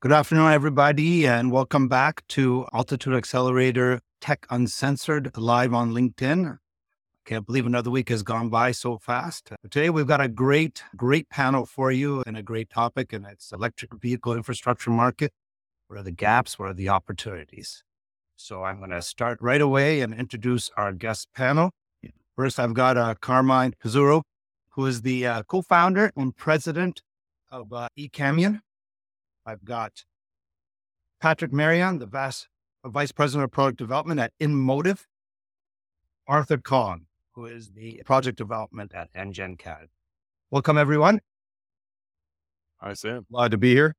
Good afternoon, everybody, and welcome back to Altitude Accelerator Tech Uncensored live on LinkedIn. Can't believe another week has gone by so fast. Today, we've got a great, great panel for you and a great topic, and it's electric vehicle infrastructure market. What are the gaps? What are the opportunities? So I'm going to start right away and introduce our guest panel. First, I've got uh, Carmine Pizzuro, who is the uh, co-founder and president of uh, eCamion. I've got Patrick Marion, the vice, vice president of product development at InMotive. Arthur Kong, who is the project development at Ngen Canada. Welcome, everyone. Hi, Sam. Glad to be here.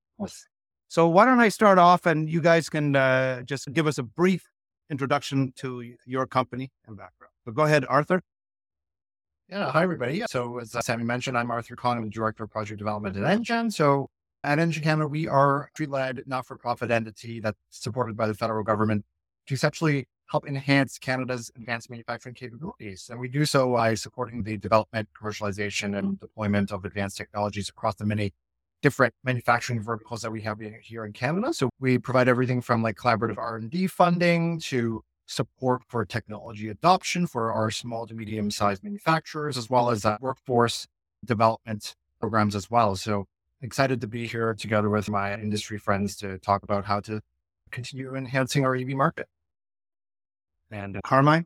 So, why don't I start off and you guys can uh, just give us a brief introduction to your company and background. So, go ahead, Arthur. Yeah, hi everybody. So as Samie mentioned, I'm Arthur Kong. I'm the Director of Project Development at Ngen. So at Ngen Canada, we are a street-led, not-for-profit entity that's supported by the federal government to essentially help enhance Canada's advanced manufacturing capabilities. And we do so by supporting the development, commercialization, and deployment of advanced technologies across the many different manufacturing verticals that we have here in Canada. So we provide everything from like collaborative R&D funding to support for technology adoption for our small to medium sized manufacturers, as well as uh, workforce development programs as well. So excited to be here together with my industry friends to talk about how to continue enhancing our EV market. And uh, Carmine?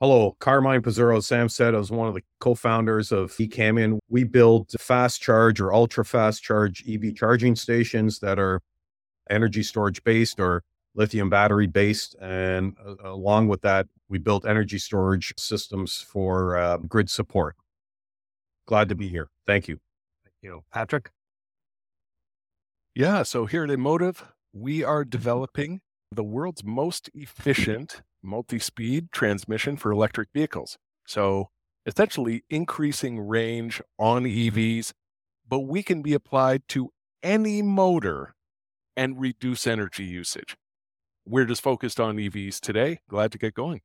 Hello, Carmine Pizzuro. Sam said I was one of the co-founders of eCamion. We build fast charge or ultra fast charge EV charging stations that are energy storage based or lithium battery based. And uh, along with that, we built energy storage systems for uh, grid support. Glad to be here. Thank you. You. Patrick? Yeah, so here at InMotive, we are mm-hmm. developing the world's most efficient multi speed transmission for electric vehicles. So essentially increasing range on EVs, but we can be applied to any motor and reduce energy usage we're just focused on EVs today. Glad to get going.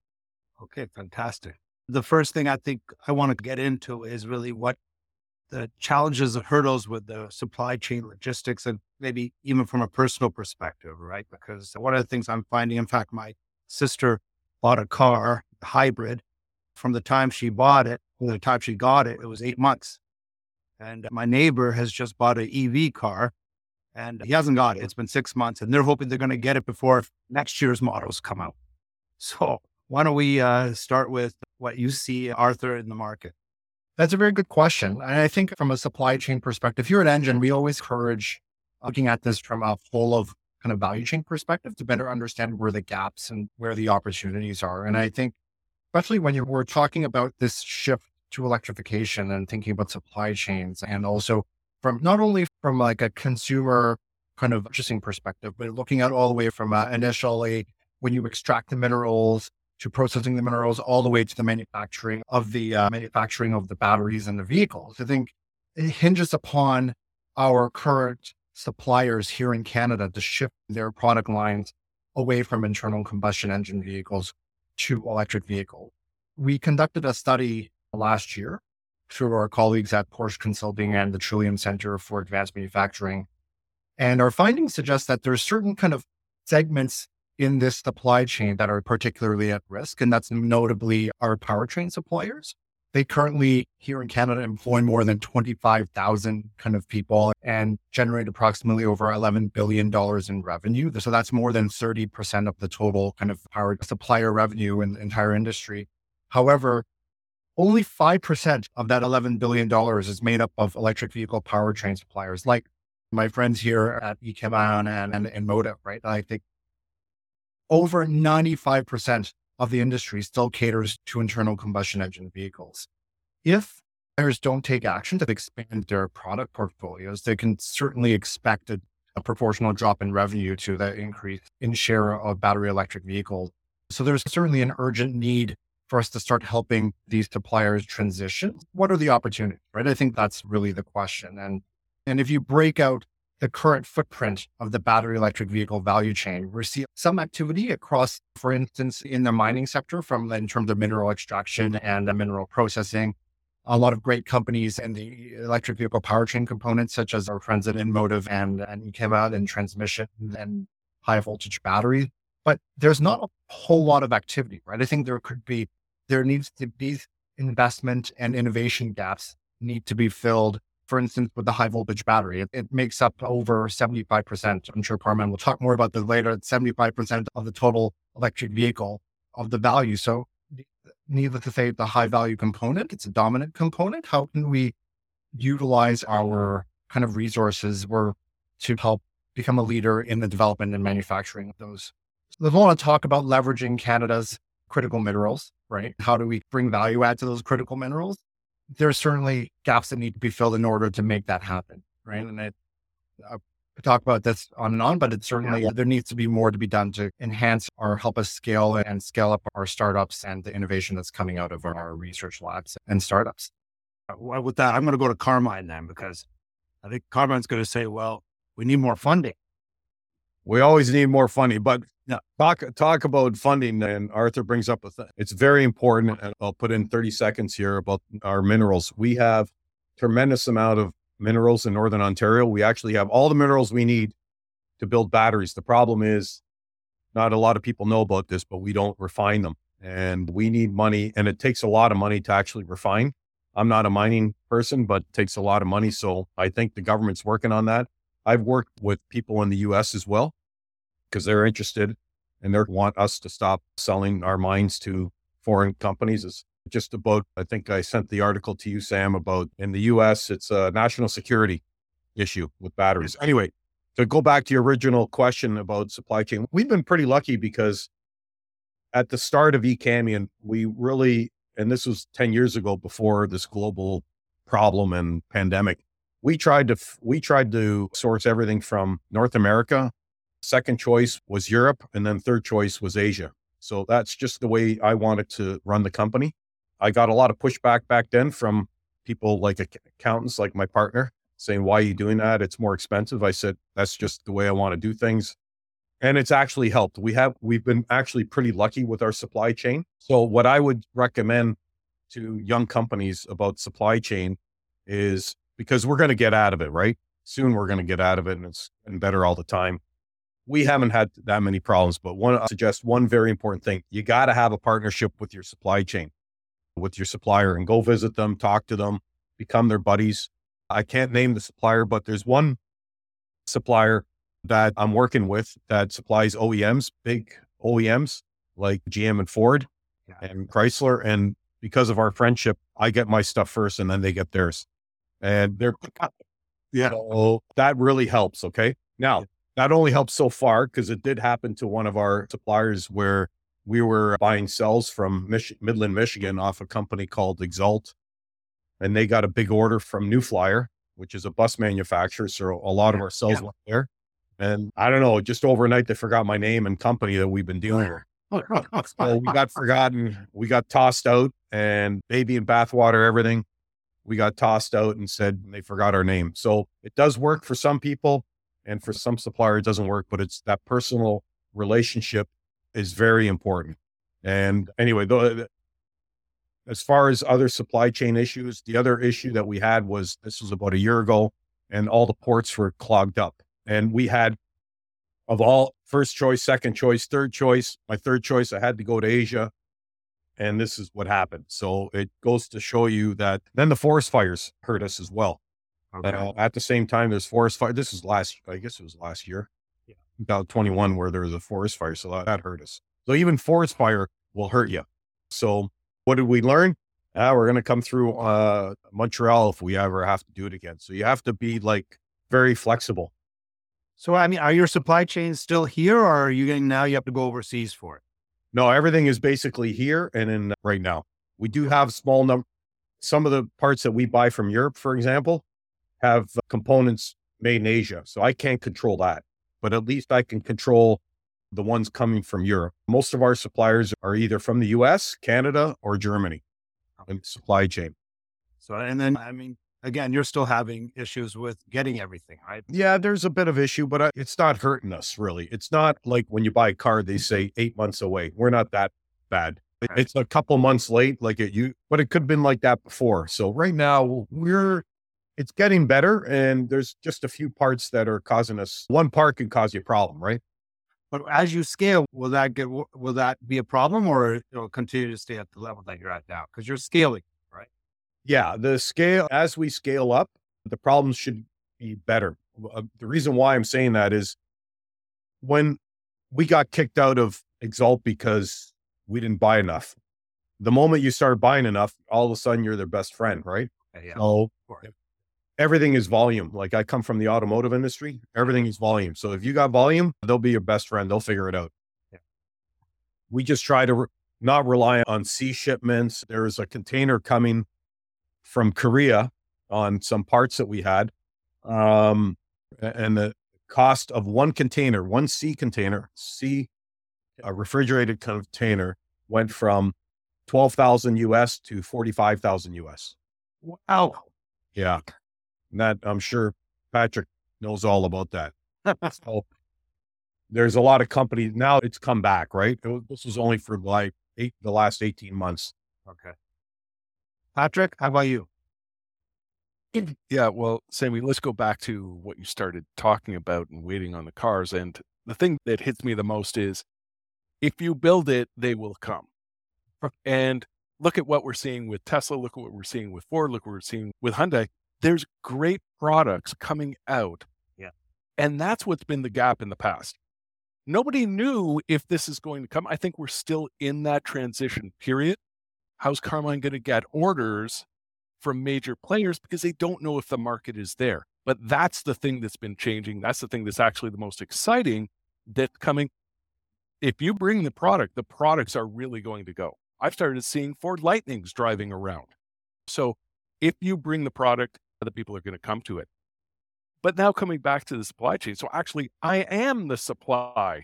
Okay, fantastic. The first thing I think I want to get into is really what the challenges and hurdles with the supply chain logistics and maybe even from a personal perspective, right? Because one of the things I'm finding, in fact, my sister bought a car, hybrid. From the time she bought it, to the time she got it, it was eight months. And my neighbor has just bought an EV car and he hasn't got it. It's been six months, and they're hoping they're going to get it before next year's models come out. So, why don't we uh, start with what you see, Arthur, in the market? That's a very good question. And I think from a supply chain perspective, here at Ngen, we always encourage looking at this from a full of kind of value chain perspective to better understand where the gaps and where the opportunities are. And I think, especially when you were talking about this shift to electrification and thinking about supply chains and also from not only from like a consumer kind of purchasing perspective, but looking at all the way from uh, initially when you extract the minerals to processing the minerals all the way to the manufacturing of the uh, manufacturing of the batteries and the vehicles. I think it hinges upon our current suppliers here in Canada to shift their product lines away from internal combustion engine vehicles to electric vehicles. We conducted a study last year through our colleagues at Porsche Consulting and the Trillium Center for Advanced Manufacturing. And our findings suggest that there's certain kind of segments in this supply chain that are particularly at risk, and that's notably our powertrain suppliers. They currently here in Canada employ more than 25,000 kind of people and generate approximately over $11 billion in revenue. So that's more than 30% of the total kind of power supplier revenue in the entire industry. However, only 5% of that $11 billion is made up of electric vehicle powertrain suppliers, like my friends here at eCamion and, and, InMotive, right? I think over 95% of the industry still caters to internal combustion engine vehicles. If buyers don't take action to expand their product portfolios, they can certainly expect a, a proportional drop in revenue to the increase in share of battery electric vehicles. So there's certainly an urgent need for us to start helping these suppliers transition? What are the opportunities, right? I think that's really the question. And, and if you break out the current footprint of the battery electric vehicle value chain, we see some activity across, for instance, in the mining sector from in terms of mineral extraction and mineral processing. a lot of great companies in the electric vehicle powertrain components, such as our friends at InMotive and, and Enkava and transmission and high voltage battery. But there's not a whole lot of activity, right? I think there could be, there needs to be investment and innovation gaps need to be filled. For instance, with the high voltage battery, it, it makes up over 75%. I'm sure Carmine will talk more about this later. 75% of the total electric vehicle of the value. So needless to say, the high value component, it's a dominant component. How can we utilize our kind of resources were to help become a leader in the development and manufacturing of those? So I want to talk about leveraging Canada's critical minerals, right? How do we bring value add to those critical minerals? There's certainly gaps that need to be filled in order to make that happen, right? And I, I talk about this on and on, but it's certainly yeah. there needs to be more to be done to enhance or help us scale and scale up our startups and the innovation that's coming out of our research labs and startups. Uh, well, with that, I'm going to go to Carmine then because I think Carmine's going to say, well, we need more funding. We always need more funding, but talk talk about funding. And Arthur brings up a thing. It's very important, and I'll put in 30 seconds here about our minerals. We have tremendous amount of minerals in Northern Ontario. We actually have all the minerals we need to build batteries. The problem is not a lot of people know about this, but we don't refine them. And we need money, and it takes a lot of money to actually refine. I'm not a mining person, but it takes a lot of money. So I think the government's working on that. I've worked with people in the US as well because they're interested and they want us to stop selling our mines to foreign companies as just about, I think I sent the article to you, Sam, about in the US, it's a national security issue with batteries. Anyway, to go back to your original question about supply chain, we've been pretty lucky because at the start of eCamion, we really, and this was 10 years ago before this global problem and pandemic, we tried to, we tried to source everything from North America. Second choice was Europe. And then third choice was Asia. So that's just the way I wanted to run the company. I got a lot of pushback back then from people like accountants, like my partner, saying, Why are you doing that? It's more expensive. I said, That's just the way I want to do things. And it's actually helped. We have, we've been actually pretty lucky with our supply chain. So, what I would recommend to young companies about supply chain is because we're going to get out of it, right? Soon we're going to get out of it and it's getting better all the time. We haven't had that many problems, but one, I suggest one very important thing. You got to have a partnership with your supply chain with your supplier and go visit them, talk to them, become their buddies. I can't name the supplier, but there's one supplier that I'm working with that supplies OEMs, big OEMs like GM and Ford yeah. and Chrysler. And because of our friendship, I get my stuff first and then they get theirs. And they're, oh yeah, so that really helps. Okay. Now, that only helps so far because it did happen to one of our suppliers where we were buying cells from Mich- Midland, Michigan off a company called XALT. And they got a big order from New Flyer, which is a bus manufacturer. So a lot of our cells yeah. went there. And I don't know, just overnight, they forgot my name and company that we've been dealing with. so we got forgotten. We got tossed out and baby and bathwater, everything. We got tossed out and said they forgot our name. So it does work for some people. And for some supplier, it doesn't work, but it's that personal relationship is very important. And anyway, the, as far as other supply chain issues, the other issue that we had was this was about a year ago, and all the ports were clogged up. And we had, of all first choice, second choice, third choice, my third choice, I had to go to Asia. And this is what happened. So it goes to show you that then the forest fires hurt us as well. Okay. Uh, at the same time, there's forest fire. This is last, I guess it was last year yeah. about 21 where there was a forest fire. So that, that hurt us. So even forest fire will hurt you. So what did we learn? Uh, we're going to come through uh, Montreal if we ever have to do it again. So you have to be like very flexible. So, I mean, are your supply chains still here or are you getting now you have to go overseas for it? No, everything is basically here and in right now. We do have small number, some of the parts that we buy from Europe, for example, have components made in Asia. So I can't control that but at least I can control the ones coming from Europe. Most of our suppliers are either from the US, Canada, or Germany in supply chain. So, and then, I mean, again, you're still having issues with getting everything, right? Yeah, there's a bit of issue, but uh, it's not hurting us really. It's not like when you buy a car, they say eight months away. We're not that bad. It's a couple months late, like it you, but it could have been like that before. So right now we're, it's getting better, and there's just a few parts that are causing us. One part can cause you a problem, right? But as you scale, will that get will that be a problem, or it'll continue to stay at the level that you're at now because you're scaling, right? Yeah, the scale as we scale up, the problems should be better. Uh, the reason why I'm saying that is when we got kicked out of XALT because we didn't buy enough. The moment you start buying enough, all of a sudden you're their best friend, right? Yeah. So everything is volume. Like I come from the automotive industry, everything is volume. So if you got volume, they'll be your best friend. They'll figure it out. Yeah. We just try to re- not rely on sea shipments. There is a container coming from Korea on some parts that we had. Um, and the cost of one container, one sea container, sea a refrigerated container went from 12,000 US to 45,000 US. Wow. Yeah. And that I'm sure Patrick knows all about that. so there's a lot of companies now it's come back, right? this was only for like eight, the last 18 months. Okay. Patrick, how about you? Yeah, well, Samie, let's go back to what you started talking about and waiting on the cars. And the thing that hits me the most is if you build it, they will come. And look at what we're seeing with Tesla. Look at what we're seeing with Ford. Look what we're seeing with Hyundai. There's great products coming out. Yeah. And that's what's been the gap in the past. Nobody knew if this is going to come. I think we're still in that transition period. How's Carmine going to get orders from major players because they don't know if the market is there? But that's the thing that's been changing. That's the thing that's actually the most exciting that's coming if you bring the product, the products are really going to go. I've started seeing Ford Lightnings driving around. So if you bring the product, the people are going to come to it. But now coming back to the supply chain. So actually, I am the supply,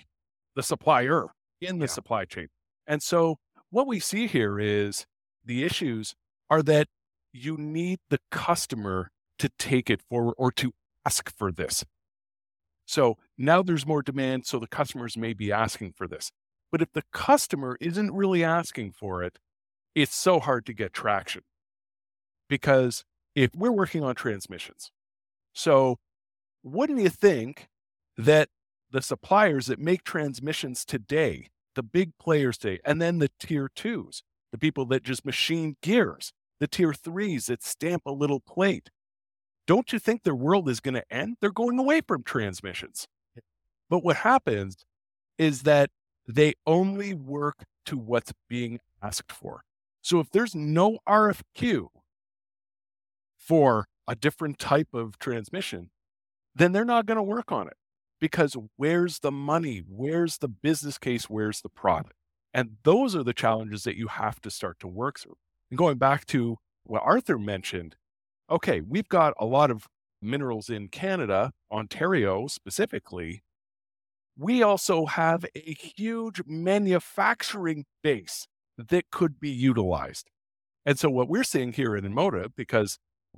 the supplier in the yeah. supply chain. And so what we see here is the issues are that you need the customer to take it forward or to ask for this. So now there's more demand. So the customers may be asking for this. But if the customer isn't really asking for it, it's so hard to get traction. Because if we're working on transmissions, so wouldn't you think that the suppliers that make transmissions today, the big players today, and then the tier twos, the people that just machine gears, the tier threes that stamp a little plate, don't you think their world is going to end? They're going away from transmissions. But what happens is that they only work to what's being asked for. So if there's no RFQ for a different type of transmission, then they're not going to work on it because where's the money? Where's the business case? Where's the product? And those are the challenges that you have to start to work through. And going back to what Arthur mentioned, okay, we've got a lot of minerals in Canada, Ontario specifically. We also have a huge manufacturing base that could be utilized. And so, what we're seeing here in InMotive, because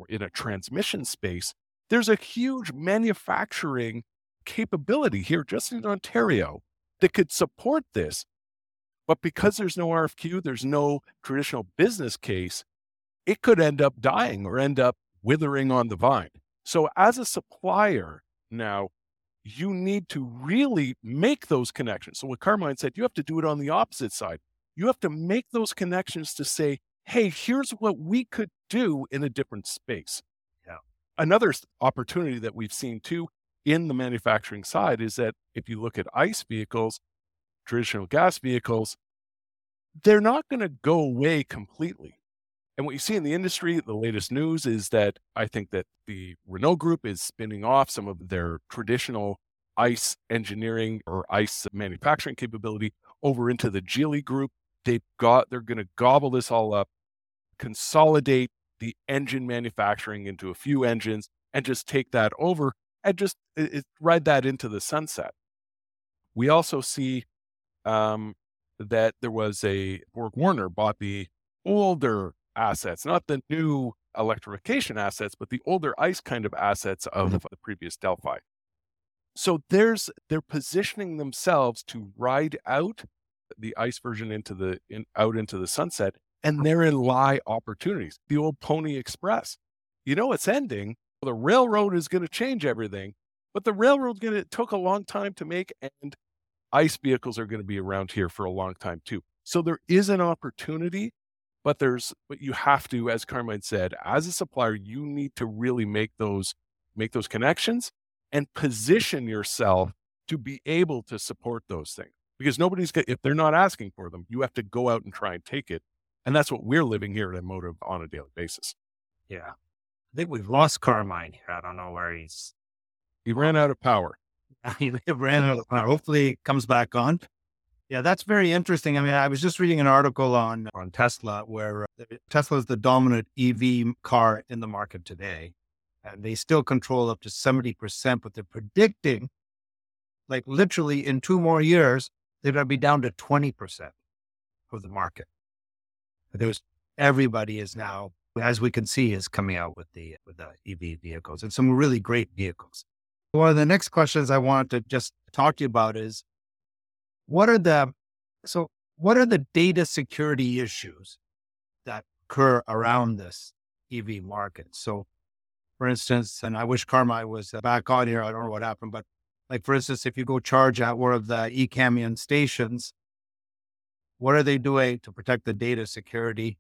in a transmission space, there's a huge manufacturing capability here just in Ontario that could support this. But because there's no RFQ, there's no traditional business case, it could end up dying or end up withering on the vine. So, as a supplier now, you need to really make those connections. So, what Carmine said, you have to do it on the opposite side. You have to make those connections to say, hey, here's what we could do in a different space. Yeah. Another opportunity that we've seen too in the manufacturing side is that if you look at ICE vehicles, traditional gas vehicles, they're not going to go away completely. And what you see in the industry, the latest news is that I think that the Renault group is spinning off some of their traditional ICE engineering or ICE manufacturing capability over into the Geely group. They've got, they're going to gobble this all up, consolidate the engine manufacturing into a few engines and just take that over and just it, it, ride that into the sunset. We also see um, that there was a BorgWarner bought the older assets, not the new electrification assets, but the older ICE kind of assets of mm-hmm. the previous Delphi. So there's they're positioning themselves to ride out the ICE version into the in, out into the sunset, and therein lie opportunities. The old Pony Express, you know, it's ending. The railroad is going to change everything, but the railroad's going to It took a long time to make, and ICE vehicles are going to be around here for a long time too. So there is an opportunity, but there's but you have to, as Carmine said, as a supplier, you need to really make those make those connections and position yourself to be able to support those things. Because nobody's going if they're not asking for them, you have to go out and try and take it. And that's what we're living here at InMotive on a daily basis. Yeah. I think we've lost Carmine here. I don't know where he's. He ran out of power. he ran out of power. Hopefully, it comes back on. Yeah, that's very interesting. I mean, I was just reading an article on on Tesla where uh, Tesla is the dominant EV car in the market today, and they still control up to seventy percent. But they're predicting, like literally in two more years, they're going to be down to twenty percent of the market. There's everybody is now, as we can see, is coming out with the with the EV vehicles and some really great vehicles. One of the next questions I wanted to just talk to you about is what are the so what are the data security issues that occur around this EV market? So, for instance, and I wish Carmine was uh, back on here. I don't know what happened, but like for instance, if you go charge at one of the eCamion stations, what are they doing to protect the data security?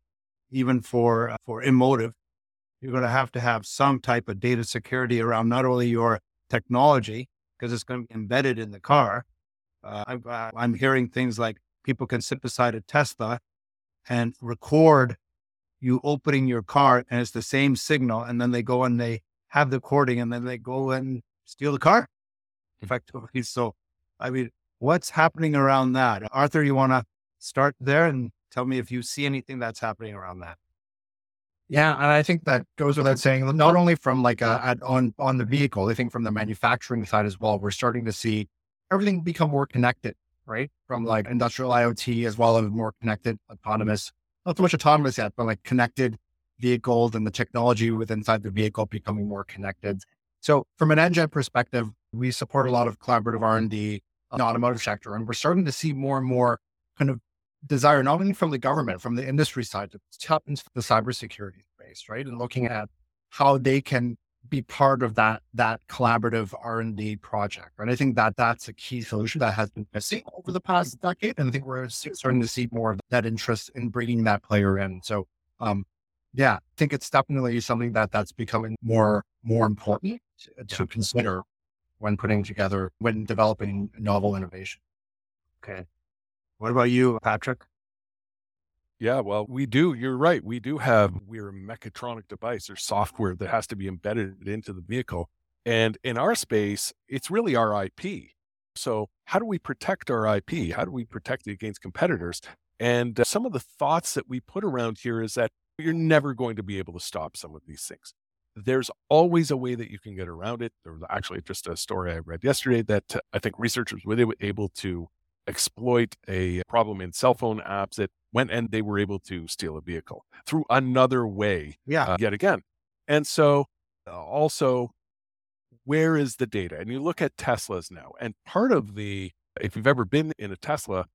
Even for uh, for InMotive, you're going to have to have some type of data security around not only your technology because it's going to be embedded in the car, uh, I'm, uh, I'm hearing things like people can sit beside a Tesla and record you opening your car, and it's the same signal. And then they go and they have the recording, and then they go and steal the car. Effectively. So, I mean, what's happening around that? Arthur, you want to start there and tell me if you see anything that's happening around that? Yeah, and I think that goes without saying. Not only from like a, uh, on on the vehicle, I think from the manufacturing side as well. We're starting to see everything become more connected, right? From like industrial IoT as well as more connected, autonomous, not so much autonomous yet, but like connected vehicles and the technology within inside the vehicle becoming more connected. So from an Ngen perspective, we support a lot of collaborative R&D in the automotive sector. And we're starting to see more and more kind of desire, not only from the government, from the industry side to tap into the cybersecurity space, right? And looking at how they can be part of that that collaborative R and D project. And I think that that's a key solution that has been missing over the past decade, and I think we're starting to see more of that interest in bringing that player in. So, um, yeah, I think it's definitely something that that's becoming more more important to, to consider when putting together when developing novel innovation. Okay, what about you, Patrick? Yeah, well, we do. You're right. We do have, we're a mechatronic device or software that has to be embedded into the vehicle. And in our space, it's really our IP. So, how do we protect our IP? How do we protect it against competitors? And uh, some of the thoughts that we put around here is that you're never going to be able to stop some of these things. There's always a way that you can get around it. There was actually just a story I read yesterday that uh, I think researchers were able to exploit a problem in cell phone apps that went and they were able to steal a vehicle through another way yeah. uh, yet again. And so uh, also where is the data? And you look at teslas now and part of the if you've ever been in a tesla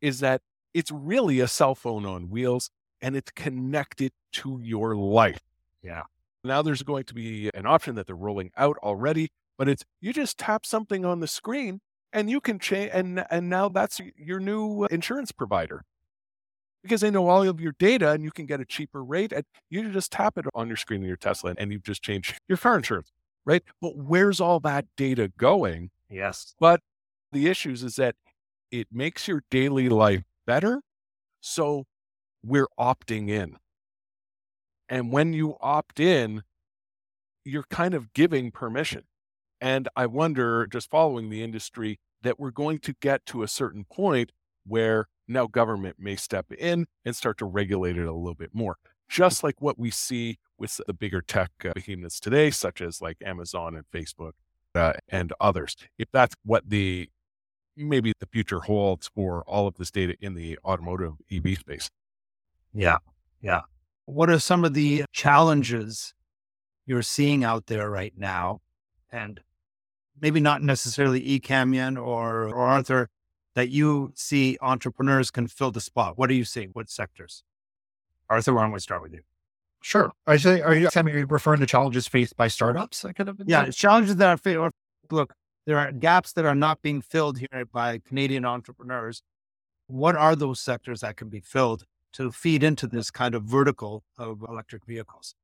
is that it's really a cell phone on wheels and it's connected to your life. Yeah. Now there's going to be an option that they're rolling out already but it's you just tap something on the screen and you can change and and now that's your new uh, insurance provider. Because they know all of your data and you can get a cheaper rate and you just tap it on your screen in your tesla and you've just changed your car insurance right? But where's all that data going? Yes. But the issues is that it makes your daily life better so we're opting in. And when you opt in you're kind of giving permission. And I wonder, just following the industry, that we're going to get to a certain point where now government may step in and start to regulate it a little bit more, just like what we see with the bigger tech uh, behemoths today, such as like Amazon and Facebook uh, and others. If that's what the maybe the future holds for all of this data in the automotive EV space. Yeah. Yeah. What are some of the challenges you're seeing out there right now? And maybe not necessarily eCamion or, or Arthur, that you see entrepreneurs can fill the spot? What are you seeing? What sectors? Arthur, why don't we start with you? Sure. I say, are you, Samie, are you referring to challenges faced by startups? I could have yeah, it's challenges that are faced. Look, there are gaps that are not being filled here by Canadian entrepreneurs. What are those sectors that can be filled to feed into this kind of vertical of electric vehicles?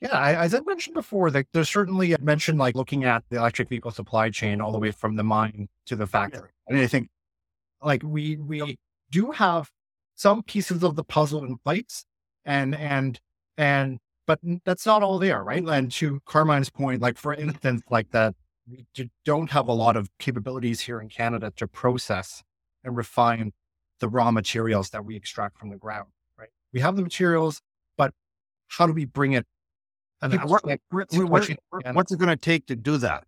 Yeah, I, as I mentioned before, that there's certainly mentioned like looking at the electric vehicle supply chain all the way from the mine to the factory. I And I think like we we do have some pieces of the puzzle in place, and and and but that's not all there, right? And to Carmine's point, like for instance, like that we don't have a lot of capabilities here in Canada to process and refine the raw materials that we extract from the ground, right? We have the materials, but how do we bring it? And what, what's it going to take to do that?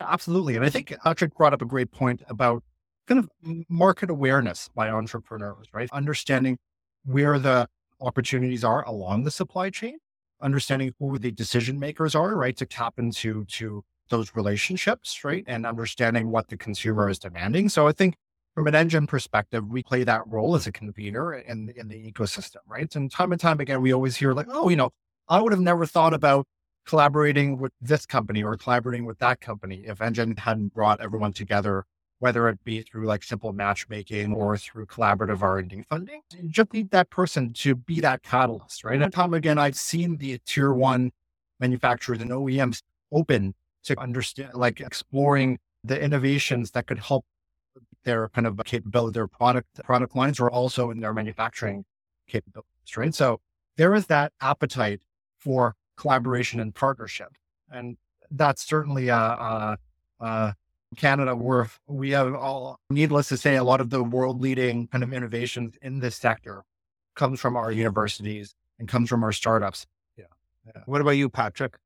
Absolutely. And I think Patrick brought up a great point about kind of market awareness by entrepreneurs, right? Understanding where the opportunities are along the supply chain, understanding who the decision makers are, right? To tap into to those relationships, right? And understanding what the consumer is demanding. So I think from an Ngen perspective, we play that role as a convener in, in the ecosystem, right? And time and time again, we always hear like, oh, you know, I would have never thought about collaborating with this company or collaborating with that company if Ngen hadn't brought everyone together, whether it be through like simple matchmaking or through collaborative R&D funding. You just need that person to be that catalyst, right? And time again, I've seen the tier one manufacturers and OEMs open to understand, like exploring the innovations that could help their kind of capability, their product product lines, or also in their manufacturing capabilities, right? So there is that appetite for collaboration and partnership, and that's certainly uh, uh, uh, Canada where we have all. Needless to say, a lot of the world leading kind of innovations in this sector comes from our universities and comes from our startups. Yeah. yeah. What about you, Patrick?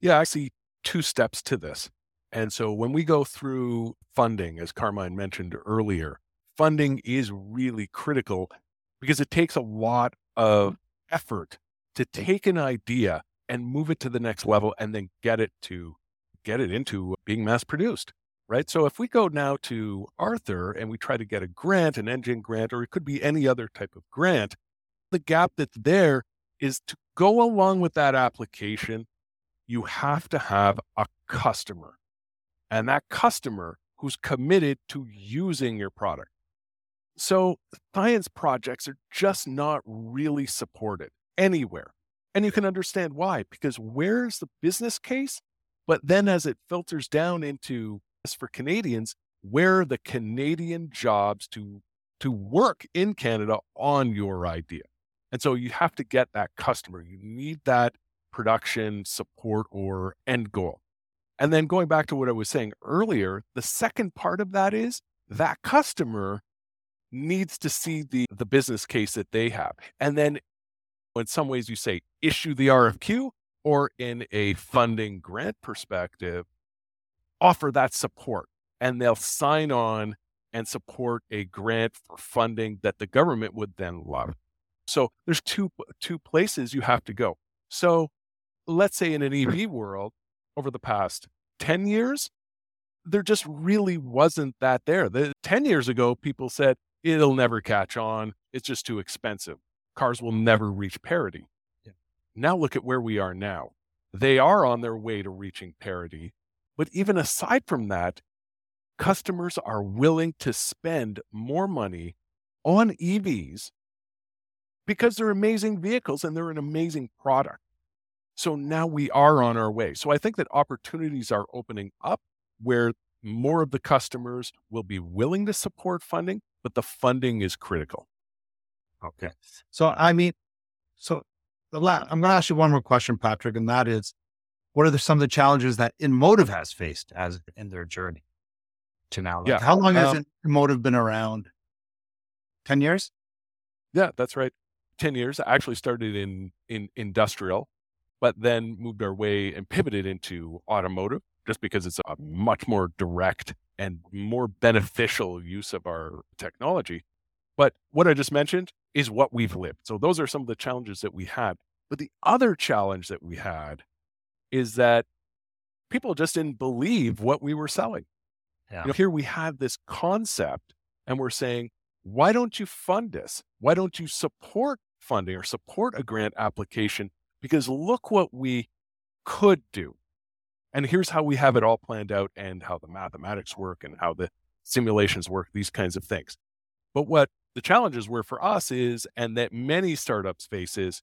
Yeah, I see two steps to this. And so when we go through funding, as Carmine mentioned earlier, funding is really critical because it takes a lot of effort to take an idea and move it to the next level and then get it to get it into being mass produced. Right. So if we go now to Arthur and we try to get a grant, an Ngen grant, or it could be any other type of grant, the gap that's there is to go along with that application, you have to have a customer and that customer who's committed to using your product. So science projects are just not really supported anywhere. And you can understand why, because where's the business case? But then as it filters down into, as for Canadians, where are the Canadian jobs to, to work in Canada on your idea? And so you have to get that customer. You need that production support or end goal. And then going back to what I was saying earlier, the second part of that is that customer needs to see the, the business case that they have. And then in some ways you say issue the RFQ or in a funding grant perspective, offer that support and they'll sign on and support a grant for funding that the government would then love. So there's two two places you have to go. So let's say in an EV world, over the past 10 years, there just really wasn't that there. The, 10 years ago, people said it'll never catch on. It's just too expensive. Cars will never reach parity. Yeah. Now look at where we are now. They are on their way to reaching parity. But even aside from that, customers are willing to spend more money on EVs because they're amazing vehicles and they're an amazing product. So now we are on our way. So I think that opportunities are opening up where more of the customers will be willing to support funding, but the funding is critical. Okay. So, I mean, so the la- I'm going to ask you one more question, Patrick, and that is what are the, some of the challenges that InMotive has faced as in their journey to now? Like yeah. How long has um, InMotive been around? 10 years? Yeah, that's right. 10 years. I actually started in, in industrial but then moved our way and pivoted into automotive just because it's a much more direct and more beneficial use of our technology. But what I just mentioned is what we've lived. So those are some of the challenges that we had. But the other challenge that we had is that people just didn't believe what we were selling. Yeah. You know, here we have this concept and we're saying, why don't you fund us? Why don't you support funding or support a grant application? Because look what we could do. And here's how we have it all planned out and how the mathematics work and how the simulations work, these kinds of things. But what the challenges were for us is, and that many startups face is,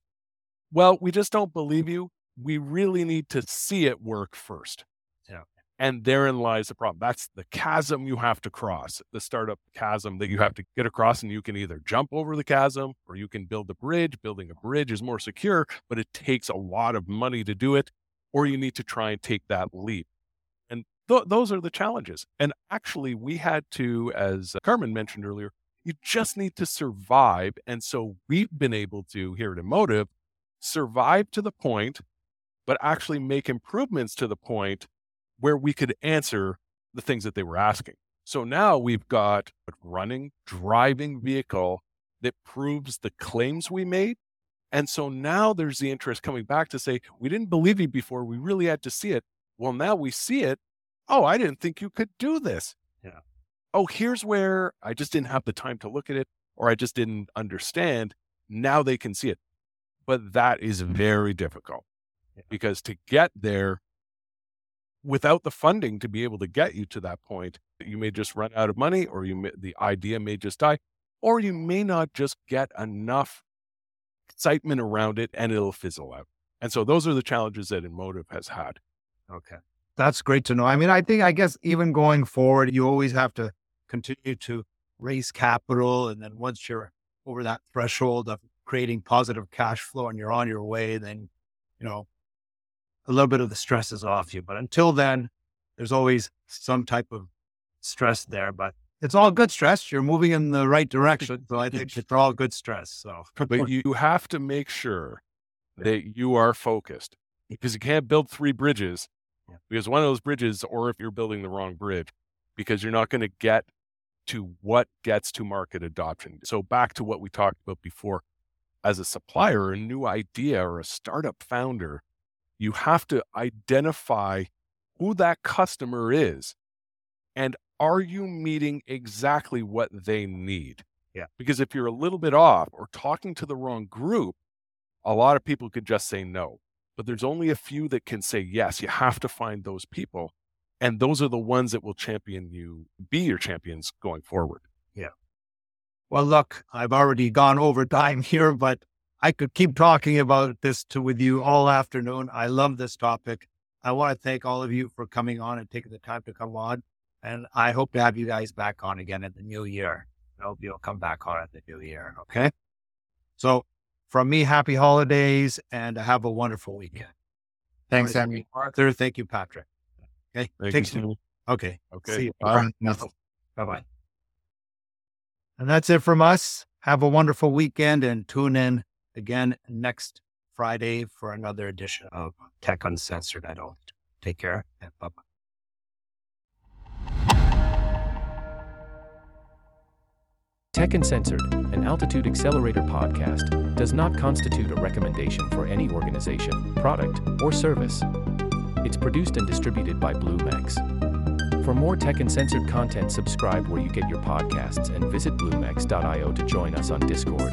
well, we just don't believe you. We really need to see it work first. Yeah. And therein lies the problem. That's the chasm you have to cross, the startup chasm that you have to get across. And you can either jump over the chasm or you can build a bridge. Building a bridge is more secure, but it takes a lot of money to do it, or you need to try and take that leap. And th- those are the challenges. And actually, we had to, as Carmine mentioned earlier, you just need to survive. And so we've been able to, here at InMotive, survive to the point, but actually make improvements to the point where we could answer the things that they were asking. So now we've got a running, driving vehicle that proves the claims we made. And so now there's the interest coming back to say, we didn't believe you before. We really had to see it. Well, now we see it. Oh, I didn't think you could do this. Yeah oh, here's where I just didn't have the time to look at it or I just didn't understand. Now they can see it. But that is mm-hmm. very difficult yeah. because to get there without the funding to be able to get you to that point, you may just run out of money or you may, the idea may just die or you may not just get enough excitement around it and it'll fizzle out. And so those are the challenges that InMotive has had. Okay. That's great to know. I mean, I think, I guess, even going forward, you always have to continue to raise capital. And then once you're over that threshold of creating positive cash flow and you're on your way, then, you know, a little bit of the stress is off you. But until then, there's always some type of stress there. But it's all good stress. You're moving in the right direction. So I think it's all good stress. So, but you have to make sure that you are focused because you can't build three bridges yeah. because one of those bridges, or if you're building the wrong bridge, because you're not going to get to what gets to market adoption. So back to what we talked about before, as a supplier, a new idea or a startup founder, you have to identify who that customer is and are you meeting exactly what they need? Yeah. Because if you're a little bit off or talking to the wrong group, a lot of people could just say no but there's only a few that can say yes. You have to find those people. And those are the ones that will champion you, be your champions going forward. Yeah. Well, look, I've already gone over time here, but I could keep talking about this to, with you all afternoon. I love this topic. I want to thank all of you for coming on and taking the time to come on. And I hope to have you guys back on again in the new year. I hope you'll come back on at the new year. Okay. So from me, happy holidays and have a wonderful weekend. Thanks, Samie. Arthur. Thank you, Patrick. Okay. Thank Take you. Okay. Okay. See you. Bye. Bye bye. And that's it from us. Have a wonderful weekend and tune in again next Friday for another edition of Tech Uncensored. I don't take care and bye bye. Tech Uncensored, an Altitude Accelerator podcast, does not constitute a recommendation for any organization, product, or service. It's produced and distributed by BlueMex. For more Tech Uncensored content, subscribe where you get your podcasts and visit bluemex.io to join us on Discord.